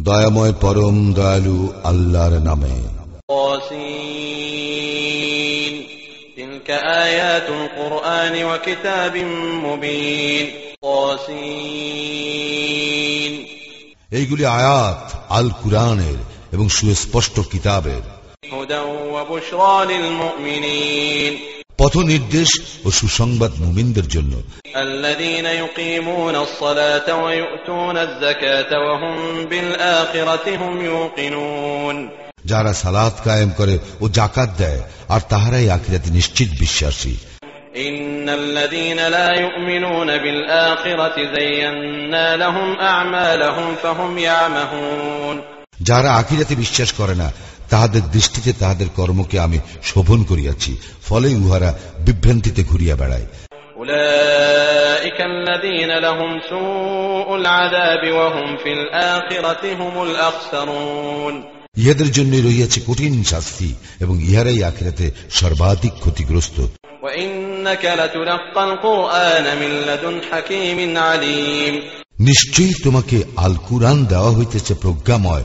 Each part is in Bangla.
দয়াময় পরম দয়ালু আল্লাহর নামে طاسين تلك آيات القرآن وكتاب مبين طاسين এইগুলি আয়াত আল কুরআনের এবং সুস্পষ্ট কিতাবের هدى وبشرى للمؤمنين পথ নির্দেশ ও সুসংবাদ মুমিনদের জন্য। যারা সালাত কায়েম করে ও জাকাত দেয় আর তাহারাই আখিরাতে নিশ্চিত বিশ্বাসী। যারা আখিরাতে বিশ্বাস করে না তাহাদের দৃষ্টিতে তাহাদের কর্মকে আমি শোভন করিয়াছি ফলে উহারা বিভ্রান্তিতে ঘুরিয়া বেড়ায়। ইহাদের জন্য রইয়াছে কঠিন শাস্তি এবং ইহারাই আখিরাতে সর্বাধিক ক্ষতিগ্রস্ত। নিশ্চয়ই তোমাকে আল কুরান দেওয়া হইতেছে প্রজ্ঞাময়।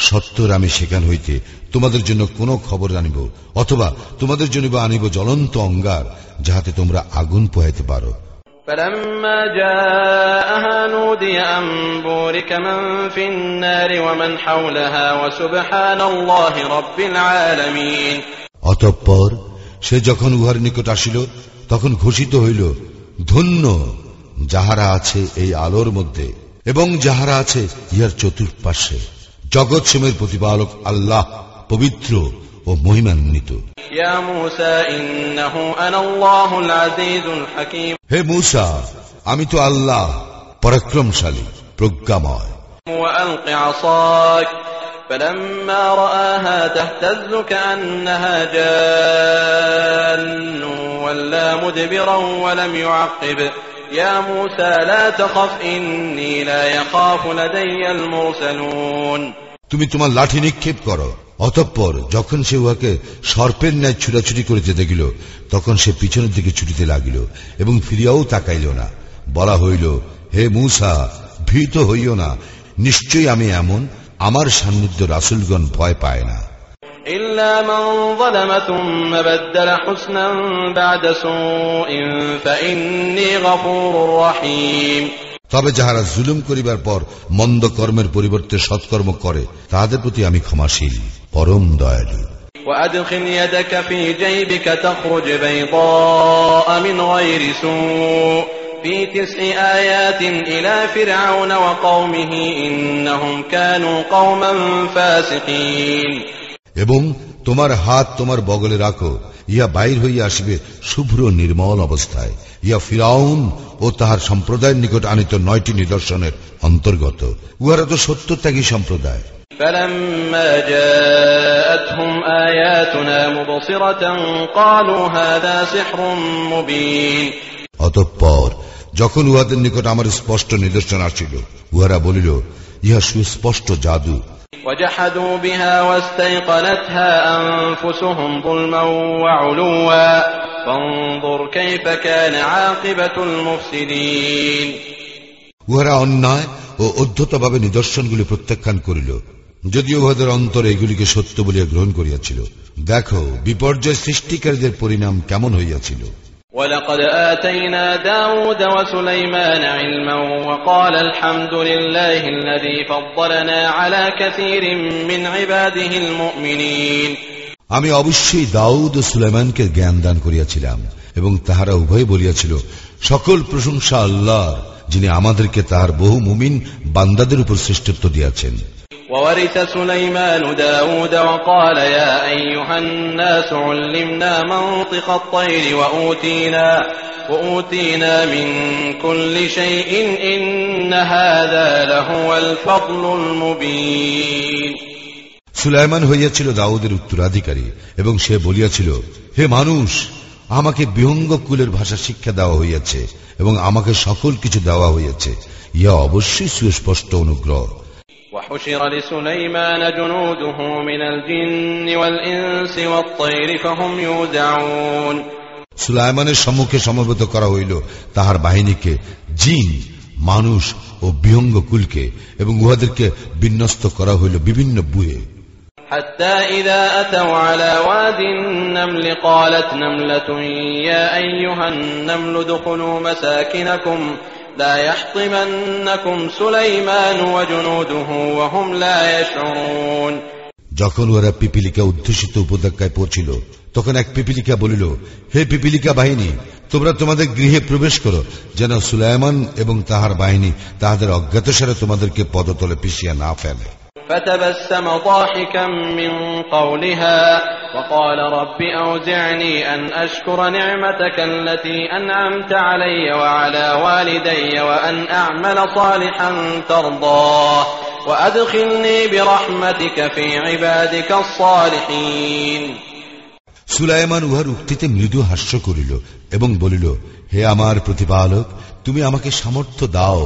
সত্তর আমি সেখান হইতে তোমাদের জন্য কোন খবর আনিব অথবা তোমাদের জন্য বা আনিব জ্বলন্ত অঙ্গার যাহাতে তোমরা আগুন পোহাইতে পারো। অতঃপর সে যখন উহার নিকট আসিল তখন ঘোষিত হইল ধন্য যাহারা আছে এই আলোর মধ্যে এবং যাহারা আছে ইহার চতুর্পাশে জগৎ সেমের প্রতিপালক আল্লাহ পবিত্র ও মহিমান্বিত يا موسى إنه أنا الله العزيز الحكيم হে মূসা আমি তো আল্লাহ পরাক্রমশালী প্রজ্ঞাময় وألق عصاك فلما رآها تهتز كأنها جان ولا مدبرا ولم يعقب يا موسى لا تخف إني لا يخاف لدي المرسلون তুমি তোমার লাঠি নিক্ষেপ করো অতঃপর যখন সে উহাকে সর্পের ন্যায় ছুটাছুটি করিতে দেখিল তখন সে পিছনের দিকে ছুটিতে লাগিল এবং ফিরিয়াও তাকাইল না বলা হইল হে মূসা ভীত হইও না নিশ্চয়ই আমি এমন আমার সান্নিধ্য রাসুলগণ ভয় পায় না إلا من ظلم ثم بدل حسنا بعد سوء فإني غفور رحيم তবে যাহারা জুলুম করিবার পর মন্দ কর্মের পরিবর্তে সৎকর্ম করে তাহাদের প্রতি আমি ক্ষমাশীল পরম দয়ালু وأدخل يدك في جيبك تخرج بيضاء من غير سوء في تسع آيات إلى فرعون وقومه إنهم كانوا قوما فاسقين এবং তোমার হাত তোমার বগলে রাখো ইহা বাইর হইয়া আসিবে শুভ্র নির্মল অবস্থায় ইহা ফিরাউন ও তাহার সম্প্রদায়ের নিকট আনিত নয়টি নিদর্শনের অন্তর্গত উহারা তো সত্যত্যাগী সম্প্রদায় فلما جاءتهم آياتنا مبصرة قالوا هذا سحر مبين অতঃপর যখন উহাদের নিকট আমার স্পষ্ট নিদর্শন আসিল উহারা বলিল ইহা সুস্পষ্ট জাদু وجحدوا بها واستيقنتها أنفسهم ظلما وعلوا فانظر كيف كان عاقبة المفسدين উহারা অন্যায় ও অধ্যতভাবে নিদর্শনগুলি প্রত্যাখ্যান করিল যদিও উহাদের অন্তরে এগুলিকে সত্য বলিয়া গ্রহণ করিয়াছিল দেখো বিপর্যয় সৃষ্টিকারীদের পরিণাম কেমন হইয়াছিল ولقد آتينا داود وسليمان علما وقال الحمد لله الذي فضلنا على كثير من عباده المؤمنين আমি অবশ্যই দাউদ ও সুলেমানকে জ্ঞান দান করিয়াছিলাম এবং তাহারা উভয় বলিয়াছিল সকল প্রশংসা আল্লাহর যিনি আমাদেরকে তাহার বহু মুমিন বান্দাদের উপর শ্রেষ্ঠত্ব দিয়াছেন وورث سليمان داود وقال يا أيها الناس علمنا منطق الطير وأوتينا, وأوتينا من كل شيء إن هذا لهو الفضل المبين সুলাইমান হইয়াছিল দাউদের উত্তরাধিকারী এবং সে বলিয়াছিল হে মানুষ আমাকে বিহঙ্গ কুলের ভাষা শিক্ষা দেওয়া হইয়াছে এবং আমাকে সকল কিছু দেওয়া হইয়াছে ইহা অবশ্যই সুস্পষ্ট অনুগ্রহ وحشر لسليمان جنوده من الجن والإنس والطير فهم يوزعون সুলাইমানের সম্মুখে সমবেত করা হইল তাহার বাহিনীকে জিন মানুষ ও বিহঙ্গ কুলকে এবং উহাদেরকে বিন্যস্ত করা হইল বিভিন্ন বুহে حتى إذا أتوا على واد النمل قالت نملة يا أيها النمل ادخلوا مساكنكم لا يحطمنكم سليمان وجنوده وهم لا يشعرون যখন ওরা পিপিলিকা উদ্ধুষিত উপত্যকায় পৌঁছিল তখন এক পিপিলিকা বলিল হে পিপিলিকা বাহিনী তোমরা তোমাদের গৃহে প্রবেশ করো যেন সুলাইমান এবং তাহার বাহিনী তাহাদের অজ্ঞাতসারে তোমাদেরকে পদতলে পিছিয়ে না ফেলে فتبسم ضاحكا من قولها وقال رب أوزعني أن أشكر نعمتك التي أنعمت علي وعلى والدي وأن أعمل صالحا ترضاه وأدخلني برحمتك في عبادك الصالحين সুলাইমান উহার উক্তিতে মৃদু হাস্য করিল এবং বলিল হে আমার প্রতিপালক তুমি আমাকে সামর্থ্য দাও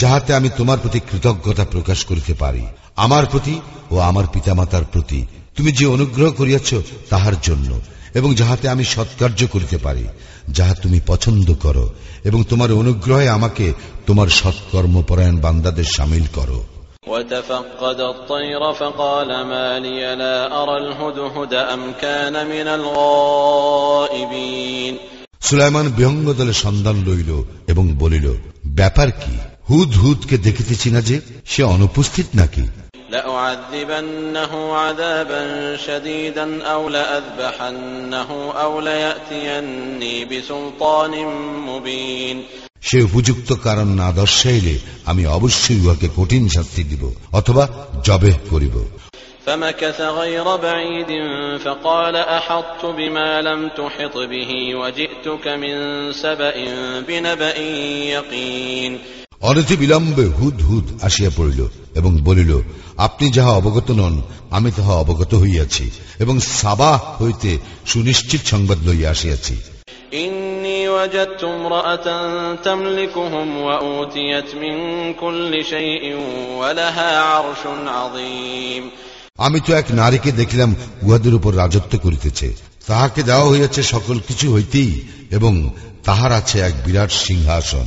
যাহাতে আমি তোমার প্রতি কৃতজ্ঞতা প্রকাশ করিতে পারি আমার প্রতি ও আমার পিতামাতার প্রতি তুমি যে অনুগ্রহ করিয়াছ তাহার জন্য এবং যাহাতে আমি সৎকার্য করিতে পারি যাহা তুমি পছন্দ করো এবং তোমার অনুগ্রহে আমাকে তোমার সৎকর্মপরায়ণ বান্দাদের সামিল করো وتفقد الطير فقال ما لي لا أرى الهدهد أم كان من الغائبين সুলাইমান বিহঙ্গ দলে সন্ধান লইল এবং বলিল ব্যাপার কি হুদ হুদকে দেখিতেছি না যে সে অনুপস্থিত নাকি لأعذبنه عذابا شديدا أو لأذبحنه أو ليأتيني بسلطان مبين সে উপযুক্ত কারণ না দর্শাইলে আমি অবশ্যই উহাকে কঠিন শাস্তি দিব অথবা জবেহ করিব فمكث غير بعيد فقال أحطت بما لم تحط به وجئتك من سبأ بنبأ يقين অনতি বিলম্বে হুদ হুদ আসিয়া পড়িল এবং বলিল আপনি যাহা অবগত নন আমি তাহা অবগত হইয়াছি এবং সাবা হইতে সুনিশ্চিত সংবাদ লইয়া আসিয়াছি إني وجدت امرأة تملكهم وأوتيت من كل شيء ولها عرش عظيم আমি তো এক নারীকে দেখিলাম উহাদের উপর রাজত্ব করিতেছে তাহাকে দেওয়া হইয়াছে সকল কিছু হইতেই এবং তাহার আছে এক বিরাট সিংহাসন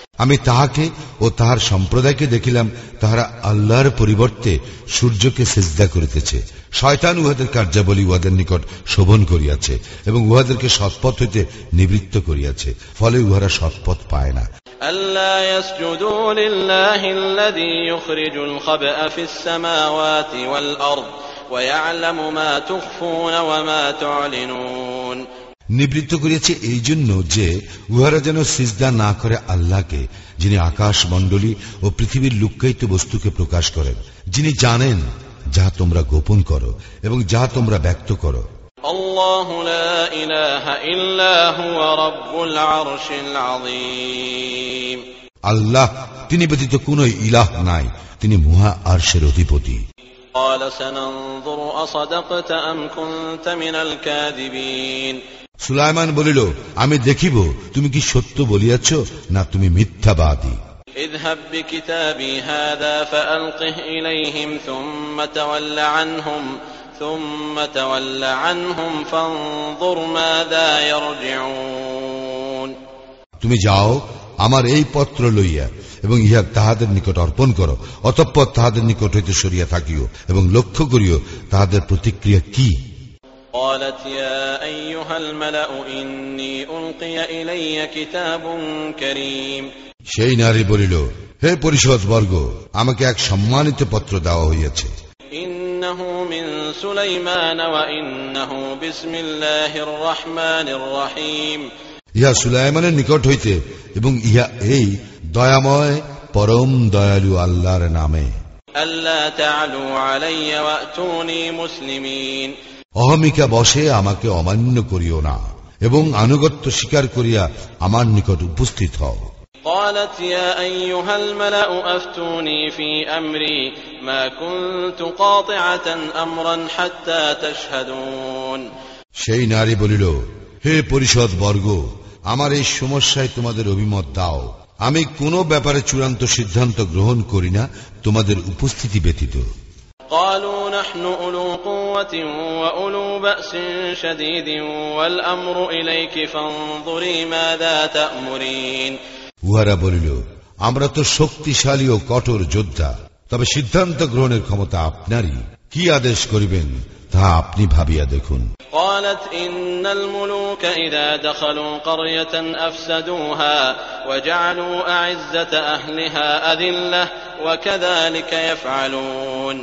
আমি তাহাকে ও তাহার সম্প্রদায়কে দেখিলাম, তাহারা আল্লাহর পরিবর্তে সূর্যকে সেজদা করিতেছে। শয়তান উহাদের কার্যাবলী উহাদের নিকট শোভন করিয়াছে এবং উহাদেরকে সৎপথ হইতে নিবৃত্ত করিয়াছে, ফলে উহারা সৎপথ পায় না। আল্লাহ يسجدوا لله الذي يخرج الخبأ في السماوات والأرض ويعلم ما تخفون وما تعلنون নিবৃত্ত করিয়াছে এই জন্য যে উহারা যেন সিজদা না করে আল্লাহকে যিনি আকাশ মণ্ডলী ও পৃথিবীর লুক্কায়িত বস্তুকে প্রকাশ করেন যিনি জানেন যাহা তোমরা গোপন করো এবং যাহা তোমরা ব্যক্ত করো الله لا إله إلا هو رب العرش العظيم আল্লাহ তিনি ব্যতীত কোন ইলাহ নাই তিনি মুহা আরশের অধিপতি قال سننظر أصدقت أم كنت من الكاذبين সুলাইমান বলিল আমি দেখিব তুমি কি সত্য বলিয়াছ না তুমি মিথ্যাবাদী اذهب بكتابي هذا فألقه إليهم ثم تول عنهم ثم تول عنهم فانظر ماذا يرجعون তুমি যাও আমার এই পত্র লইয়া এবং ইহা তাহাদের নিকট অর্পণ করো অতঃপর তাহাদের নিকট হইতে সরিয়া থাকিও এবং লক্ষ্য করিও তাহাদের প্রতিক্রিয়া কি قالت يا أيها الملأ إني ألقي إلي كتاب كريم সেই নারী বলিল হে পরিষদ বর্গ আমাকে এক সম্মানিত পত্র দেওয়া হইয়াছে। ইহা সুলাইমানের নিকট হইতে এবং ইহা এই দয়াময় পরম দয়ালু আল্লাহর নামে। আল্লাহ تعلوا علي وأتوني مسلمين অহমিকা বসে আমাকে অমান্য করিও না এবং আনুগত্য স্বীকার করিয়া আমার নিকট উপস্থিত হও قالت يا أيها الملأ أفتوني في أمري ما كنت قاطعة أمرا حتى تشهدون সেই নারী বলিল হে পরিষদ বর্গ আমার এই সমস্যায় তোমাদের অভিমত দাও আমি কোনো ব্যাপারে চূড়ান্ত সিদ্ধান্ত গ্রহণ করি না তোমাদের উপস্থিতি ব্যতীত قالوا نحن أولو قوة وأولو بأس شديد والأمر إليك فانظري ماذا تأمرين উহারা বলিল আমরা তো শক্তিশালী ও কঠোর যোদ্ধা তবে সিদ্ধান্ত গ্রহণের ক্ষমতা আপনারই কি আদেশ করিবেন তা আপনি ভাবিয়া দেখুন قالت إن الملوك إذا دخلوا قرية أفسدوها وجعلوا أعزة أهلها أذلة وكذلك يفعلون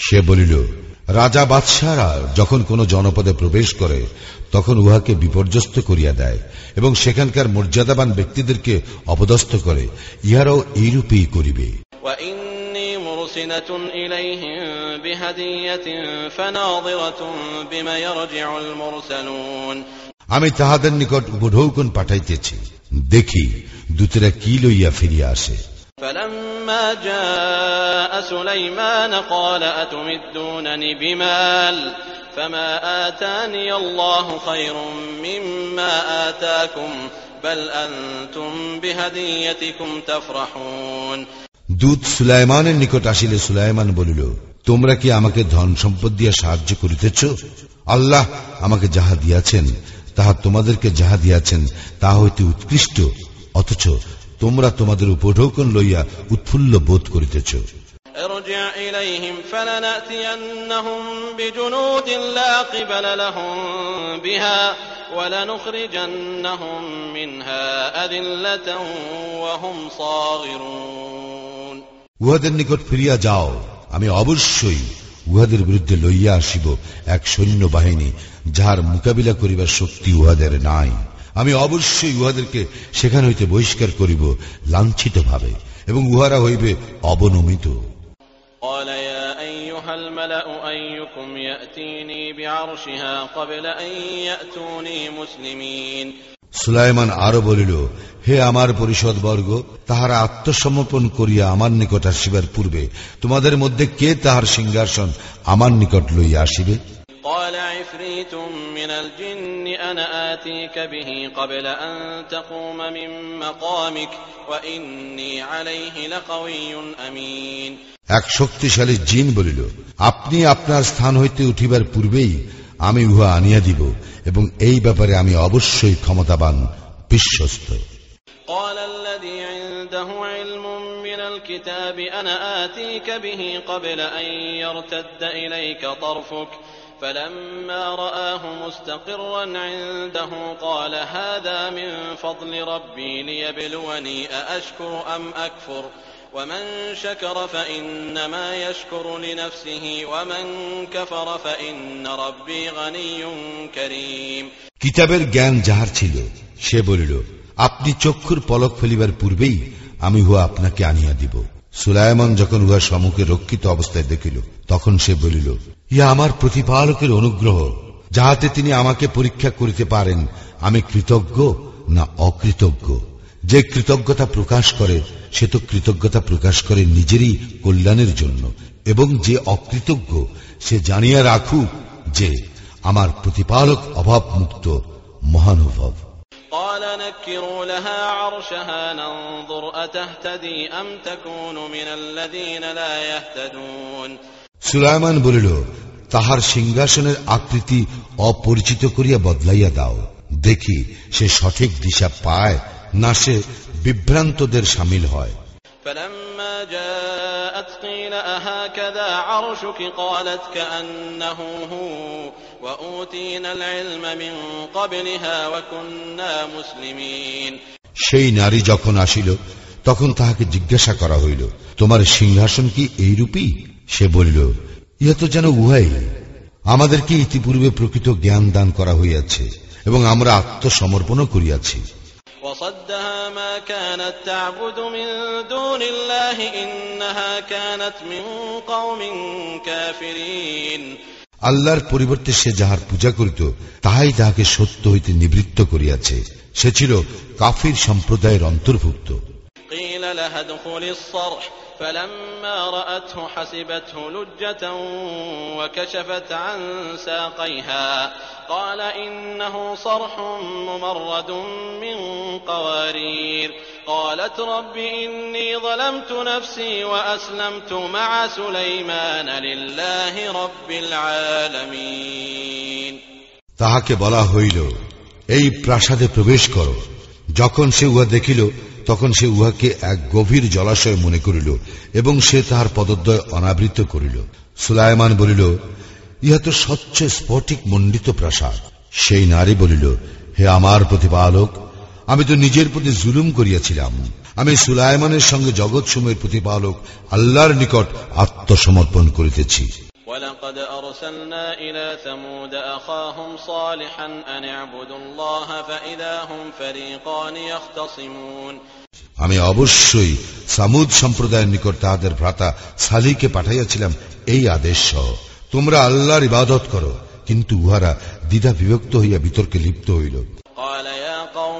সে বলিল রাজা বাদশাহরা যখন কোন জনপদে প্রবেশ করে তখন উহাকে বিপর্যস্ত করিয়া দেয় এবং সেখানকার মর্যাদাবান ব্যক্তিদেরকে অপদস্থ করে। ইহারাও এইরূপেই করিবে। আমি তাহাদের নিকট উপঢৌকন পাঠাইতেছি। দেখি দূতেরা কি লইয়া ফিরিয়া আসে। فلما جاء سليمان قال أتمدونني بمال فما آتاني الله خير مما آتاكم بل أنتم بهديتكم تفرحون দূত সুলাইমানের নিকট আসিলে সুলাইমান বলিল তোমরা কি আমাকে ধন সম্পদ দিয়া সাহায্য করিতেছ আল্লাহ আমাকে যাহা দিয়াছেন তাহা তোমাদেরকে যাহা দিয়াছেন তাহা হইতে উৎকৃষ্ট অথচ তোমরা তোমাদের উপঢৌকন লইয়া উৎফুল্ল বোধ করিতেছ ارجع إليهم فلنأتينهم بجنود لا قبل لهم بها ولنخرجنهم منها أذلة وهم صاغرون উহাদের নিকট ফিরিয়া যাও আমি অবশ্যই উহাদের বিরুদ্ধে লইয়া আসিব এক সৈন্য বাহিনী যাহার মোকাবিলা করিবার শক্তি উহাদের নাই আমি অবশ্যই উহাদেরকে সেখান হইতে বহিষ্কার করিব লাঞ্ছিত ভাবে এবং উহারা হইবে অবনমিত। সুলাইমান আরও বলিল হে আমার পরিষদ বর্গ তাহারা আত্মসমর্পণ করিয়া আমার নিকট আসিবার পূর্বে তোমাদের মধ্যে কে তাহার সিংহাসন আমার নিকট লইয়া আসিবে? قال عفريت من الجن أنا آتيك به قبل أن تقوم من مقامك وإني عليه لقوي أمين এক শক্তিশালী জিন বলিল আপনি আপনার স্থান হইতে উঠিবার পূর্বেই আমি উহা আনিয়া দিব এবং এই ব্যাপারে আমি অবশ্যই ক্ষমতাবান বিশ্বস্ত قال الذي عنده علم من الكتاب أنا آتيك به قبل أن يرتد إليك طرفك فلما رآه مستقرا عنده قال هذا من فضل ربي ليبلوني أأشكر أم أكفر ومن شكر فإنما يشكر لنفسه ومن كفر فإن ربي غني كريم কিতাবের জ্ঞান যাহার ছিল সে বলিল আপনি চক্ষুর পলক ফেলিবার পূর্বেই আমি উহা আপনাকে আনিয়া দিব সুলায়মান যখন উহা সম্মুখে রক্ষিত অবস্থায় দেখিল, তখন সে বলিল ইয়া আমার প্রতিপালকের অনুগ্রহ, যাহাতে তিনি আমাকে পরীক্ষা করিতে পারেন, আমি কৃতজ্ঞ না অকৃতজ্ঞ? যে কৃতজ্ঞতা প্রকাশ করে, সে তো কৃতজ্ঞতা প্রকাশ করে নিজেরই কল্যাণের জন্য, এবং যে অকৃতজ্ঞ, সে জানিয়া রাখুক যে, আমার প্রতিপালক অভাব মুক্ত মহানুভব। قال نكروا لها عرشها ننظر أتهتدي أم تكون من الذين لا يهتدون সুলাইমান বলিল তাহার সিংহাসনের আকৃতি অপরিচিত করিয়া বদলাইয়া দাও দেখি সে সঠিক দিশা পায় না সে বিভ্রান্তদের সামিল হয় فلما جاءت قيل أهكذا عرشك قالت كأنه هو وأوتينا العلم من قبلها وكنا مسلمين সেই নারী যখন আসিল তখন তাহাকে জিজ্ঞাসা করা হইল তোমার সিংহাসন কি এইরূপী সে বলিল ইহা তো যেন উহাই আমাদেরকে ইতিপূর্বে প্রকৃত জ্ঞান দান করা হইয়াছে এবং আমরা আত্মসমর্পণও করিয়াছি وصدها ما كانت تعبد من دون الله إنها كانت من قوم كافرين আল্লাহর পরিবর্তে সে যাহার পূজা করিত তাহাই তাহাকে সত্য হইতে নিবৃত্ত করিয়াছে সে ছিল কাফির সম্প্রদায়ের অন্তর্ভুক্ত قيل لها ادخل الصرح فلما رأته حسبته لجة وكشفت عن ساقيها قال إنه صرح ممرد من قوارير قالت رب إني ظلمت نفسي وأسلمت مع سليمان لله رب العالمين তাহাকে বলা হইল এই প্রাসাদে প্রবেশ করো যখন সে উহা দেখিল তখন সে উহাকে এক গভীর জলাশয় মনে করিল এবং সে তাহার পদদ্বয় অনাবৃত করিল। সুলায়মান বলিল, ইহা তো স্বচ্ছ স্ফটিক মণ্ডিত প্রাসাদ। সেই নারী বলিল, হে আমার প্রতিপালক, আমি তো নিজের প্রতি জুলুম করিয়াছিলাম। আমি সুলায়মানের সঙ্গে জগৎসমূহের প্রতিপালক আল্লাহর নিকট আত্মসমর্পণ করিতেছি। ولقد أرسلنا إلى ثمود أخاهم صالحا أن اعبدوا الله فإذا هم فريقان يختصمون আমি অবশ্যই সামুদ সম্প্রদায়ের নিকট তাহাদের ভ্রাতা সালিকে পাঠাইয়াছিলাম এই আদেশ সহ তোমরা আল্লাহর ইবাদত করো কিন্তু উহারা দ্বিধা বিভক্ত হইয়া বিতর্কে লিপ্ত হইল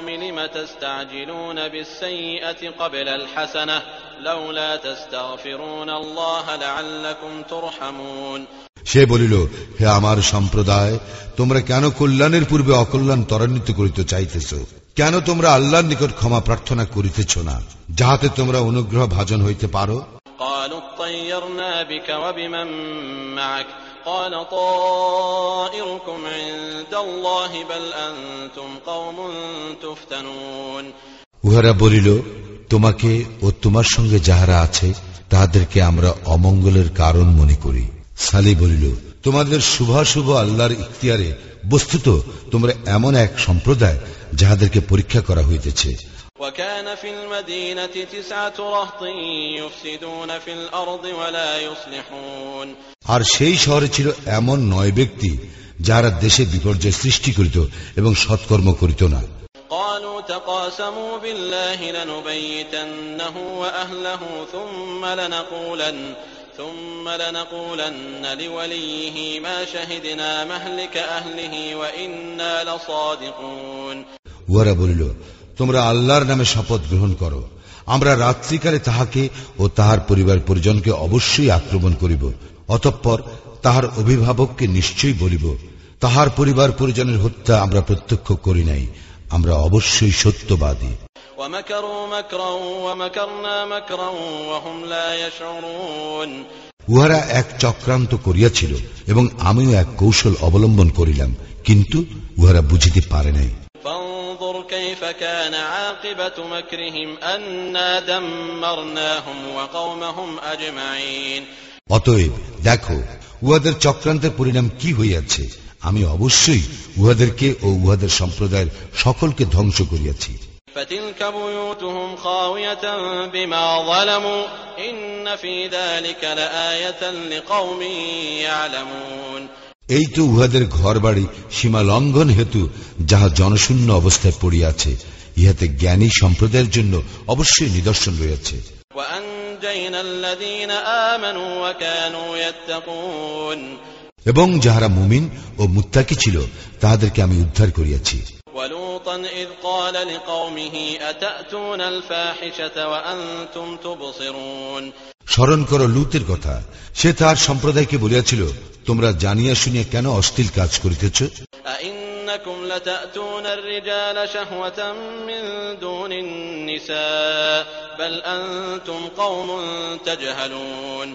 قال يا قوم لم تستعجلون بالسيئة قبل الحسنة لولا تستغفرون الله لعلكم ترحمون সে বলিল হে আমার সম্প্রদায় তোমরা কেন কল্যাণের পূর্বে অকল্যাণ ত্বরান্বিত করিতে চাইতেছ কেন তোমরা আল্লাহর নিকট ক্ষমা প্রার্থনা করিতেছ না যাহাতে তোমরা অনুগ্রহ ভাজন হইতে পারো قالوا اطيرنا بك وبمن معك قال طائركم عند الله بل أنتم قوم تفتنون উহারা বলিল তোমাকে ও তোমার সঙ্গে যাহারা আছে তাহাদেরকে আমরা অমঙ্গলের কারণ মনে করি সালি বলিল তোমাদের শুভাশুভ আল্লাহর ইখতিয়ারে বস্তুত তোমরা এমন এক সম্প্রদায় যাহাদেরকে পরীক্ষা করা হইতেছে وكان في المدينة تسعة رهط يفسدون في الأرض ولا يصلحون আর সেই শহরে ছিল এমন নয় ব্যক্তি যারা দেশে বিপর্যয় সৃষ্টি করিত এবং সৎকর্ম করিত না। ওরা বলিল তোমরা আল্লাহর নামে শপথ গ্রহণ করো। আমরা রাত্রিকালে তাহাকে ও তাহার পরিবার পরিজনকে অবশ্যই আক্রমণ করিব। অতঃপর তাহার অভিভাবককে নিশ্চয়ই বলিব তাহার পরিবার পরিজনের হত্যা আমরা প্রত্যক্ষ করি নাই আমরা অবশ্যই সত্যবাদী। উহারা এক চক্রান্ত করিয়াছিল এবং আমিও এক কৌশল অবলম্বন করিলাম কিন্তু উহারা বুঝিতে পারে নাই। অতএব দেখো উহাদের চক্রান্তের পরিণাম কি হইয়াছে? আমি অবশ্যই উহাদেরকে ও উহাদের সম্প্রদায়ের সকলকে ধ্বংস করিয়াছি। এই তো উহাদের ঘর বাড়ি সীমা লঙ্ঘন হেতু যাহা জনশূন্য অবস্থায় পড়িয়াছে ইহাতে জ্ঞানী সম্প্রদায়ের জন্য অবশ্যই নিদর্শন রয়েছে। এবং যাহারা মুমিন ও মুত্তাকি ছিল তাহাদেরকে আমি উদ্ধার করিয়াছি। স্মরণ করো লুতের কথা। সে তার সম্প্রদায়কে বলিয়াছিল তোমরা জানিয়া শুনিয়া কেন অশ্লীল কাজ করিতেছ? ইন أئنكم لتأتون الرجال شهوة من دون النساء بل أنتم قوم تجهلون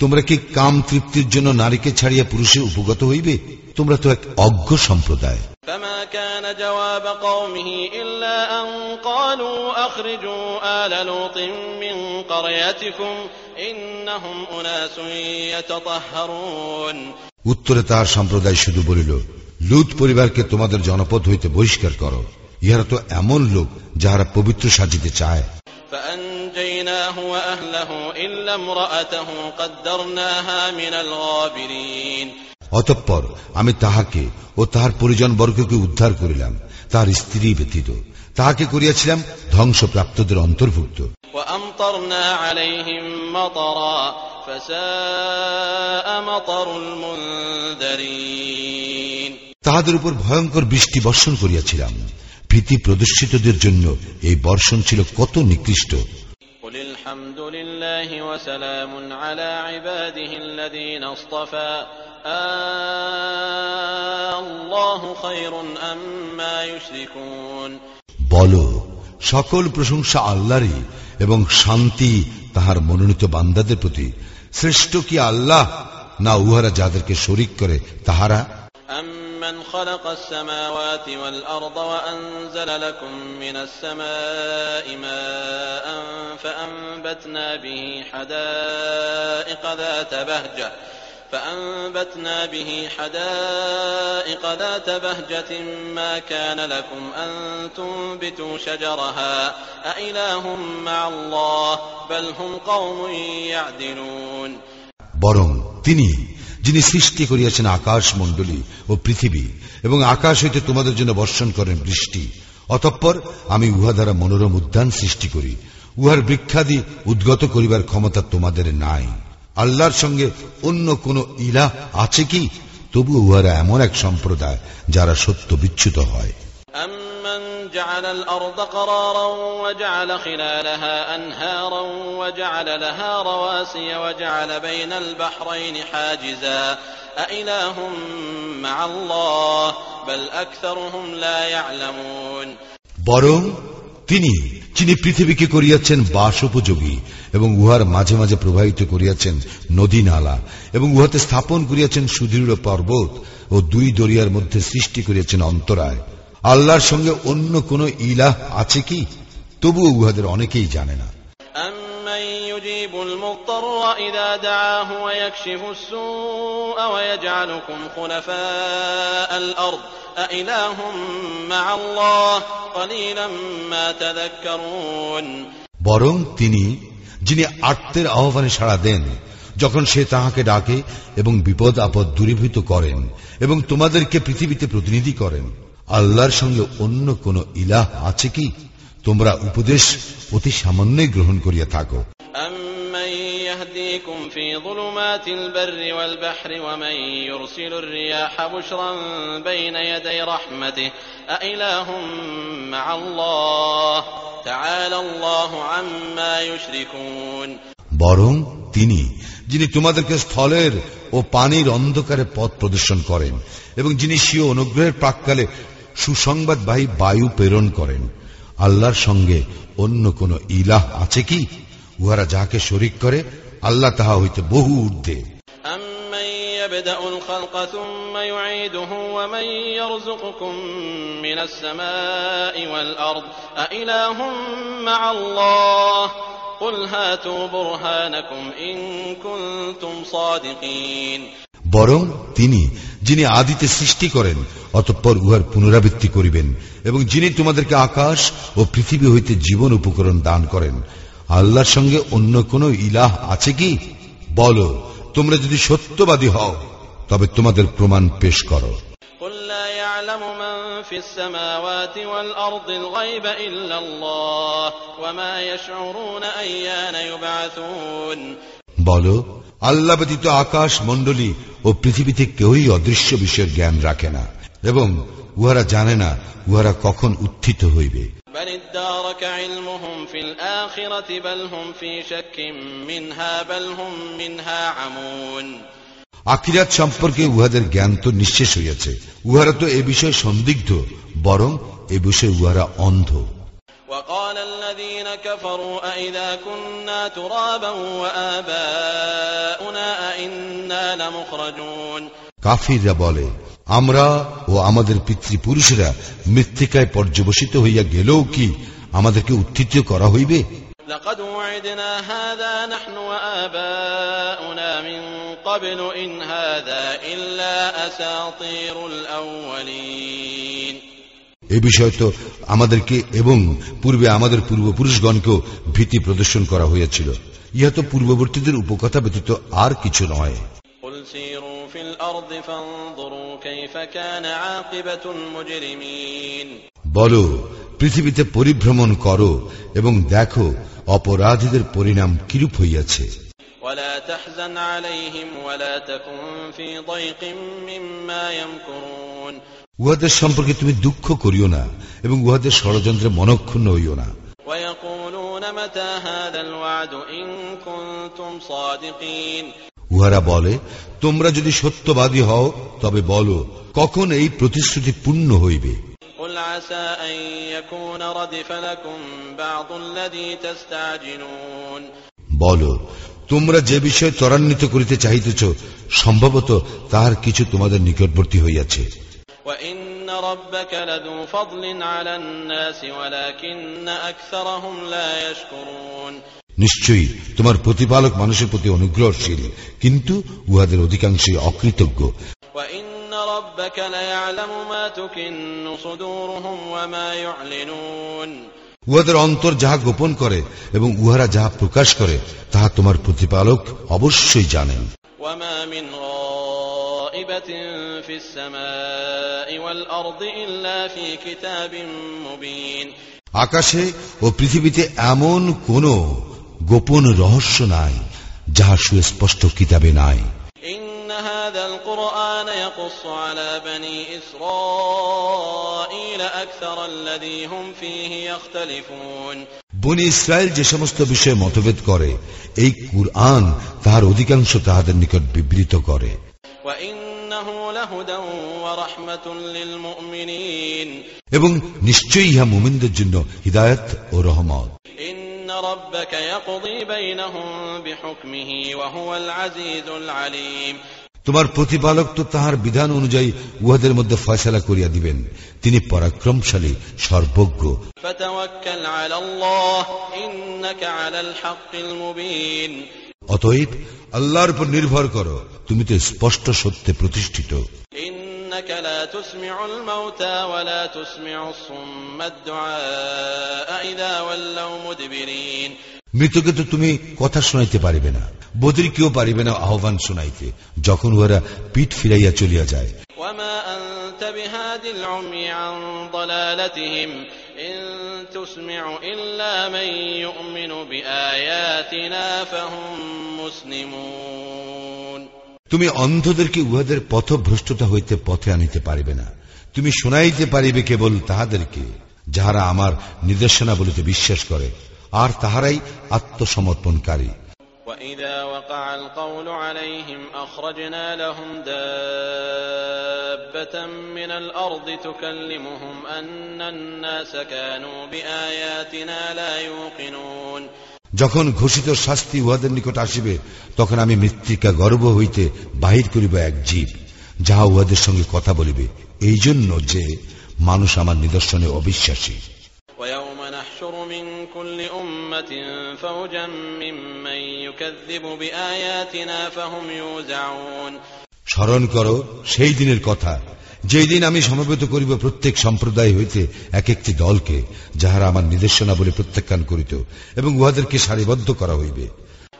তোমরা কি কাম তৃপ্তির জন্য নারীকে ছাড়িয়া পুরুষে উপগত হইবে তোমরা তো এক অজ্ঞ সম্প্রদায় فما كان جواب قومه إلا أن قالوا أخرجوا آل لوط من قريتكم إنهم أناس يتطهرون উত্তরে তার সম্প্রদায় শুধু বলিল লুত পরিবারকে তোমাদের জনপদ হইতে বহিষ্কার করো ইহারা তো এমন লোক যাহারা পবিত্র সাজিতে চায় فأنجيناه وأهله إلا امرأته قدرناها من الغابرين অতঃপর আমি তাহাকে ও তাহার পরিজন বর্গকে উদ্ধার করিলাম তার স্ত্রী ব্যতীত তাহাকে করিয়াছিলাম ধ্বংসপ্রাপ্তদের অন্তর্ভুক্ত وأمطرنا عليهم مطرا فساء مطر المنذرين তাহাদের উপর ভয়ঙ্কর বৃষ্টি বর্ষণ করিয়াছিলাম। ভীতি প্রদর্শিতদের জন্য এই বর্ষণ ছিল কত নিকৃষ্ট। বল সকল প্রশংসা আল্লাহরই এবং শান্তি তাহার মনোনীত বান্দাদের প্রতি। শ্রেষ্ঠ কি আল্লাহ না উহারা যাদেরকে শরিক করে তাহারা? مَّنْ خلق السماوات والأرض وأنزل لكم من السماء ماء فأنبتنا به حدائق ذات بهجة فأنبتنا به حدائق ذات بهجة ما كان لكم أن تنبتوا شجرها أإله مع الله بل هم قوم يعدلون যিনি সৃষ্টি করিয়াছেন আকাশ মণ্ডলী ও পৃথিবী, এবং আকাশ হইতে তোমাদের জন্য বর্ষণ করেন বৃষ্টি, অতঃপর আমি উহা দ্বারা মনোরম উদ্যান সৃষ্টি করি। উহার বৃক্ষাদি উদ্গত করিবার ক্ষমতা তোমাদের নাই। আল্লাহর সঙ্গে অন্য কোন ইলা আছে কি? তবু উহারা এমন এক সম্প্রদায় যারা সত্য বিচ্যুত হয়। جعل الأرض قرارا وجعل خلالها أنهارا وجعل لها رواسي وجعل بين البحرين حاجزا أإله مع الله بل أكثرهم لا يعلمون বরং তিনি যিনি পৃথিবীকে করিয়াছেন বাস উপযোগী এবং উহার মাঝে মাঝে প্রবাহিত করিয়াছেন নদী নালা এবং উহাতে স্থাপন করিয়াছেন সুদৃঢ় পর্বত ও দুই দরিয়ার মধ্যে সৃষ্টি করিয়াছেন অন্তরায় আল্লাহর সঙ্গে অন্য কোন ইলাহ আছে কি? তবু উহাদের অনেকেই জানে না। বরং তিনি যিনি আত্মের আহ্বানে সাড়া দেন যখন সে তাহাকে ডাকে এবং বিপদ আপদ দূরীভূত করেন এবং তোমাদেরকে পৃথিবীতে প্রতিনিধি করেন আল্লাহর সঙ্গে অন্য কোন ইলাহ আছে কি তোমরা উপদেশ অতি সামান্যই গ্রহণ করিয়া থাকো أمن يهديكم في ظلمات البر والبحر ومن يرسل الرياح بشرا بين يدي رحمته أإله مع الله تعالى الله عما يشركون বরং তিনি যিনি তোমাদেরকে স্থলের ও পানির অন্ধকারে পথ প্রদর্শন করেন এবং যিনি স্বীয় অনুগ্রহের প্রাককালে সুসংবাদবাহী বায়ু প্রেরণ করেন আল্লাহর সঙ্গে অন্য কোন ইলাহ আছে কি উহারা যাকে শরিক করে আল্লাহ তাহা হইতে বহু ঊর্ধ্বে أمن يبدأ الخلق ثم يعيده ومن يرزقكم من السماء والأرض أإله مع الله قل هاتوا برهانكم إن كنتم صادقين বরং তিনি যিনি আদিতে সৃষ্টি করেন অতঃপর উহার পুনরাবৃত্তি করিবেন এবং যিনি তোমাদেরকে আকাশ ও পৃথিবী হইতে জীবন উপকরণ দান করেন। আল্লাহর সঙ্গে অন্য কোন ইলাহ আছে কি? বল তোমরা যদি সত্যবাদী হও তবে তোমাদের প্রমাণ পেশ করো। বলো আল্লাহ ব্যতীত আকাশ মণ্ডলী ও পৃথিবীতে কেউই অদৃশ্য বিষয়ের জ্ঞান রাখে না এবং উহারা জানে না উহারা কখন উত্থিত হইবে। আকিরাত সম্পর্কে উহাদের জ্ঞান তো নিঃশেষ হইয়াছে। উহারা তো এ বিষয়ে সন্দিগ্ধ বরং এ বিষয়ে উহারা অন্ধ। وقال الذين كفروا أئذا كنا ترابا وآباؤنا أئنا لمخرجون কাফিররা বলে আমরা ও আমাদের পিতৃপুরুষেরা মৃত্তিকায় পর্যবসিত হইয়া গেলেও কি আমাদেরকে উত্থিত করা হইবে لقد وعدنا هذا نحن وآباؤنا من قبل إن هذا إلا أساطير الأولين এ বিষয় তো আমাদেরকে এবং পূর্বে আমাদের পূর্বপুরুষগণকেও ভীতি প্রদর্শন করা হইয়াছিল ইহা তো পূর্ববর্তীদের উপকথা ব্যতীত আর কিছু নয় قل سيروا في الأرض فانظروا كيف كان عاقبة المجرمين বলো পৃথিবীতে পরিভ্রমণ করো এবং দেখো অপরাধীদের পরিণাম কিরূপ হইয়াছে ولا تحزن عليهم ولا تكن في ضيق مما يمكرون উহাদের সম্পর্কে তুমি দুঃখ করিও না এবং উহাদের ষড়যন্ত্রে মনক্ষুণ্ণ হইও না। উহারা বলে তোমরা যদি সত্যবাদী হও তবে বলো কখন এই প্রতিশ্রুতি পূর্ণ হইবে? বলো তোমরা যে বিষয় ত্বরান্বিত করিতে চাহিতেছ সম্ভবত তাহার কিছু তোমাদের নিকটবর্তী হইয়াছে। وإن ربك لذو فضل على الناس ولكن أكثرهم لا يشكرون নিশ্চয়ই তোমার প্রতিপালক মানুষের প্রতি অনুগ্রহশীল কিন্তু উহাদের অধিকাংশই অকৃতজ্ঞ وإن ربك ليعلم ما تكن صدورهم وما يعلنون উহাদের অন্তর যাহা গোপন করে এবং উহারা যাহা প্রকাশ করে তাহা তোমার প্রতিপালক অবশ্যই জানেন وما من غائبة في السماء والأرض إلا في كتاب مبين আকাশে ও পৃথিবীতে এমন কোন গোপন রহস্য নাই যাহা সুস্পষ্ট কিতাবে নাই إن هذا القرآن يقص على بني إسرائيل أكثر الذي هم فيه يختلفون বনি ইসরায়েল যে সমস্ত বিষয়ে মতভেদ করে এই কুরআন তাহার অধিকাংশ তাহাদের নিকট বিবৃত করে وإنه لهدى ورحمة للمؤمنين এবং নিশ্চয়ই ইহা মুমিনদের জন্য হৃদায়ত ও রহমত। তোমার প্রতিপালক তো তাহার বিধান অনুযায়ী উহাদের মধ্যে ফয়সলা করিয়া দিবেন। তিনি পরাক্রমশালী সর্বজ্ঞ। আলাল্লাহ ইন্নাকা আলাল হাক্কিল মুবিন অতএব আল্লাহর উপর নির্ভর করো তুমি তো স্পষ্ট সত্যে প্রতিষ্ঠিত। মৃতকে তো তুমি কথা শোনাইতে পারিবে না বদির কেউ পারিবে না আহ্বান শোনাইতে যখন ওরা পিঠ ফিরাইয়া চলিয়া যায়। وما أنت بهاد العمي عن ضلالتهم إن تسمع إلا من يؤمن بآياتنا فهم مسلمون তুমি অন্ধদেরকে উহাদের পথভ্রষ্টতা হইতে পথে আনিতে পারিবে না তুমি শোনাইতে পারিবে কেবল তাহাদেরকে যাহারা আমার নির্দেশনা বলিতে বিশ্বাস করে আর তাহারাই আত্মসমর্পণকারী وإذا وقع القول عليهم أخرجنا لهم دابة من الأرض تكلمهم أن الناس كانوا بآياتنا لا يوقنون যখন ঘোষিত শাস্তি উহাদের নিকট আসিবে তখন আমি মৃত্তিকা গর্ভ হইতে বাহির করিব এক জীব যাহা উহাদের সঙ্গে কথা বলিবে এই জন্য যে মানুষ আমার নিদর্শনে অবিশ্বাসী ويوم نحشر من كل أمة فوجا ممن يكذب بآياتنا فهم يوزعون স্মরণ করো সেই দিনের কথা যেই দিন আমি সমবেত করিব প্রত্যেক সম্প্রদায় হইতে এক একটি দলকে যাহারা আমার নির্দেশনা বলে প্রত্যাখ্যান করিত এবং উহাদেরকে সারিবদ্ধ করা হইবে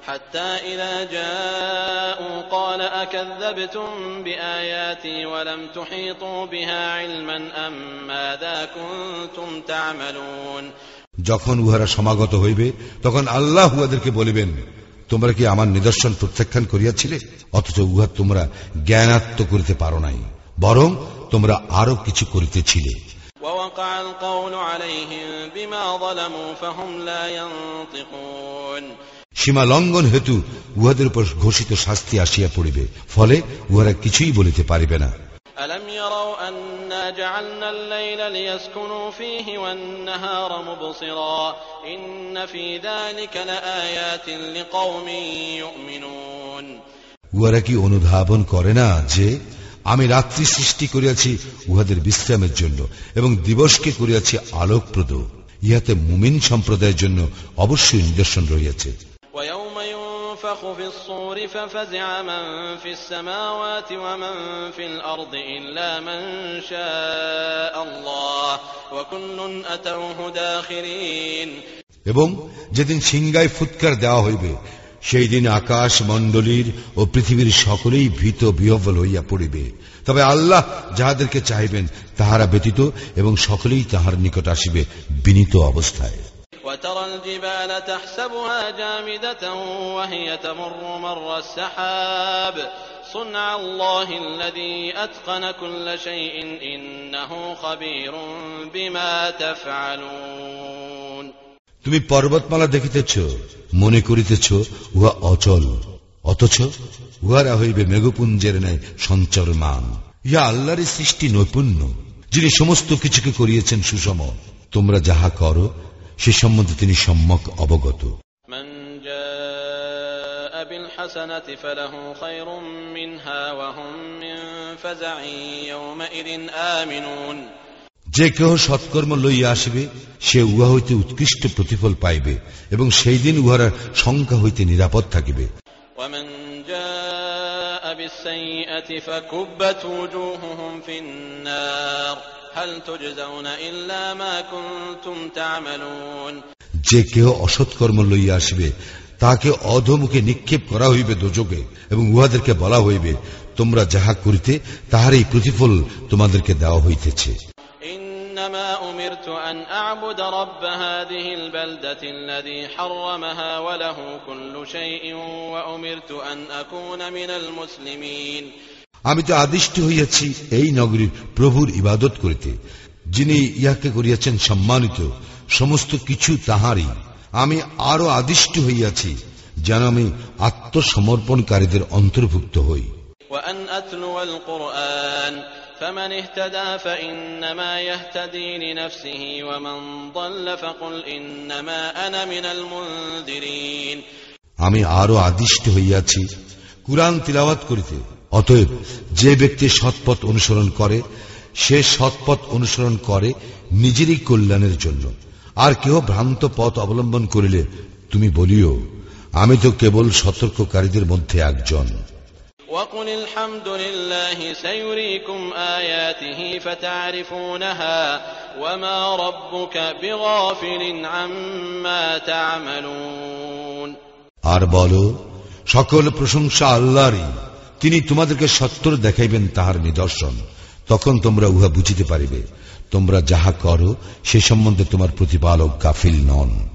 حتى إذا جاءوا قال أكذبتم بآياتي ولم تحيطوا بها علما أم ماذا كنتم تعملون যখন উহারা সমাগত হইবে তখন আল্লাহ উহাদেরকে বলিবেন তোমরা কি আমার নিদর্শন প্রত্যাখ্যান করিয়াছিলে? অথচ উহা তোমরা জ্ঞানাত্ম করিতে পারো নাই বরং তোমরা আরও কিছু করিতেছিলে। সীমা লঙ্ঘন হেতু উহাদের উপর ঘোষিত শাস্তি আসিয়া পড়িবে ফলে উহারা কিছুই বলিতে পারিবে না। جعلنا الليل ليسكنوا فيه والنهار مبصرا إن في ذلك لآيات لقوم يؤمنون উহারা কি অনুধাবন করে না যে আমি রাত্রি সৃষ্টি করিয়াছি উহাদের বিশ্রামের জন্য এবং দিবসকে করিয়াছি আলোকপ্রদ ইহাতে মুমিন সম্প্রদায়ের জন্য অবশ্যই নিদর্শন রহিয়াছে ويوم ينفخ في الصور ففزع من في السماوات ومن في الأرض إلا من شاء الله وكل أتوه داخرين এবং যেদিন সিংগায় ফুৎকার দেওয়া হইবে সেই দিন আকাশ মণ্ডলীর ও পৃথিবীর সকলেই ভীত বিহ্বল হইয়া পড়িবে তবে আল্লাহ যাহাদেরকে চাইবেন তাহারা ব্যতীত এবং সকলেই তাহার নিকট আসিবে বিনীত অবস্থায় وترى الجبال تحسبها جامدة وهي تمر مر السحاب صنع الله الذي أتقن كل شيء إنه خبير بما تفعلون তুমি পর্বতমালা দেখিতেছ মনে করিতেছ উহা অচল অথচ উহারা হইবে মেঘপুঞ্জের ন্যায় সঞ্চরমান ইহা আল্লাহর সৃষ্টি নৈপুণ্য যিনি সমস্ত কিছুকে করিয়েছেন সুষম তোমরা যাহা করো সে সম্বন্ধে তিনি সম্যক অবগত من جاء بالحسنة فله خير منها وهم من فزع يومئذ آمنون যে কেহ সৎকর্ম লইয়া আসিবে সে উহা হইতে উৎকৃষ্ট প্রতিফল পাইবে এবং সেই দিন উহারা সংখ্যা হইতে নিরাপদ থাকিবে ومن جاء بالسيئة فكبت وجوههم في النار هل تجزون إلا ما كنتم تعملون যে কেহ অসৎকর্ম লইয়া আসিবে তাহাকে অধমুখে নিক্ষেপ করা হইবে দোজকে এবং উহাদেরকে বলা হইবে তোমরা যাহা করিতে তাহার এই প্রতিফল তোমাদেরকে দেওয়া হইতেছে إنما أمرت أن أعبد رب هذه البلدة الذي حرمها وله كل شيء وأمرت أن أكون من المسلمين আমি তো আদিষ্ট হইয়াছি এই নগরীর প্রভুর ইবাদত করিতে যিনি ইহাকে করিয়াছেন সম্মানিত সমস্ত কিছু তাহারই আমি আরো আদিষ্ট হইয়াছি যেন আমি আত্মসমর্পণকারীদের অন্তর্ভুক্ত হই وأن أتلو القرآن فمن اهتدى فإنما يهتدي لنفسه ومن ضل فقل إنما أنا من المنذرين আমি আরো আদিষ্ট হইয়াছি কুরআন তিলাওয়াত করিতে অতএব যে ব্যক্তি সৎপথ অনুসরণ করে সে সৎপথ অনুসরণ করে নিজেরই কল্যাণের জন্য আর কেহ ভ্রান্ত পথ অবলম্বন করিলে তুমি বলিও আমি তো কেবল সতর্ককারীদের মধ্যে একজন وقل الحمد لله سيريكم آياته فتعرفونها وما ربك بغافل عما تعملون আর বলো সকল প্রশংসা আল্লাহরই তিনি তোমাদেরকে সত্তর দেখাইবেন তাহার নিদর্শন। তখন তোমরা উহা বুঝিতে পারিবে। তোমরা যাহা করো, সে সম্বন্ধে তোমার প্রতিপালক গাফিল নন।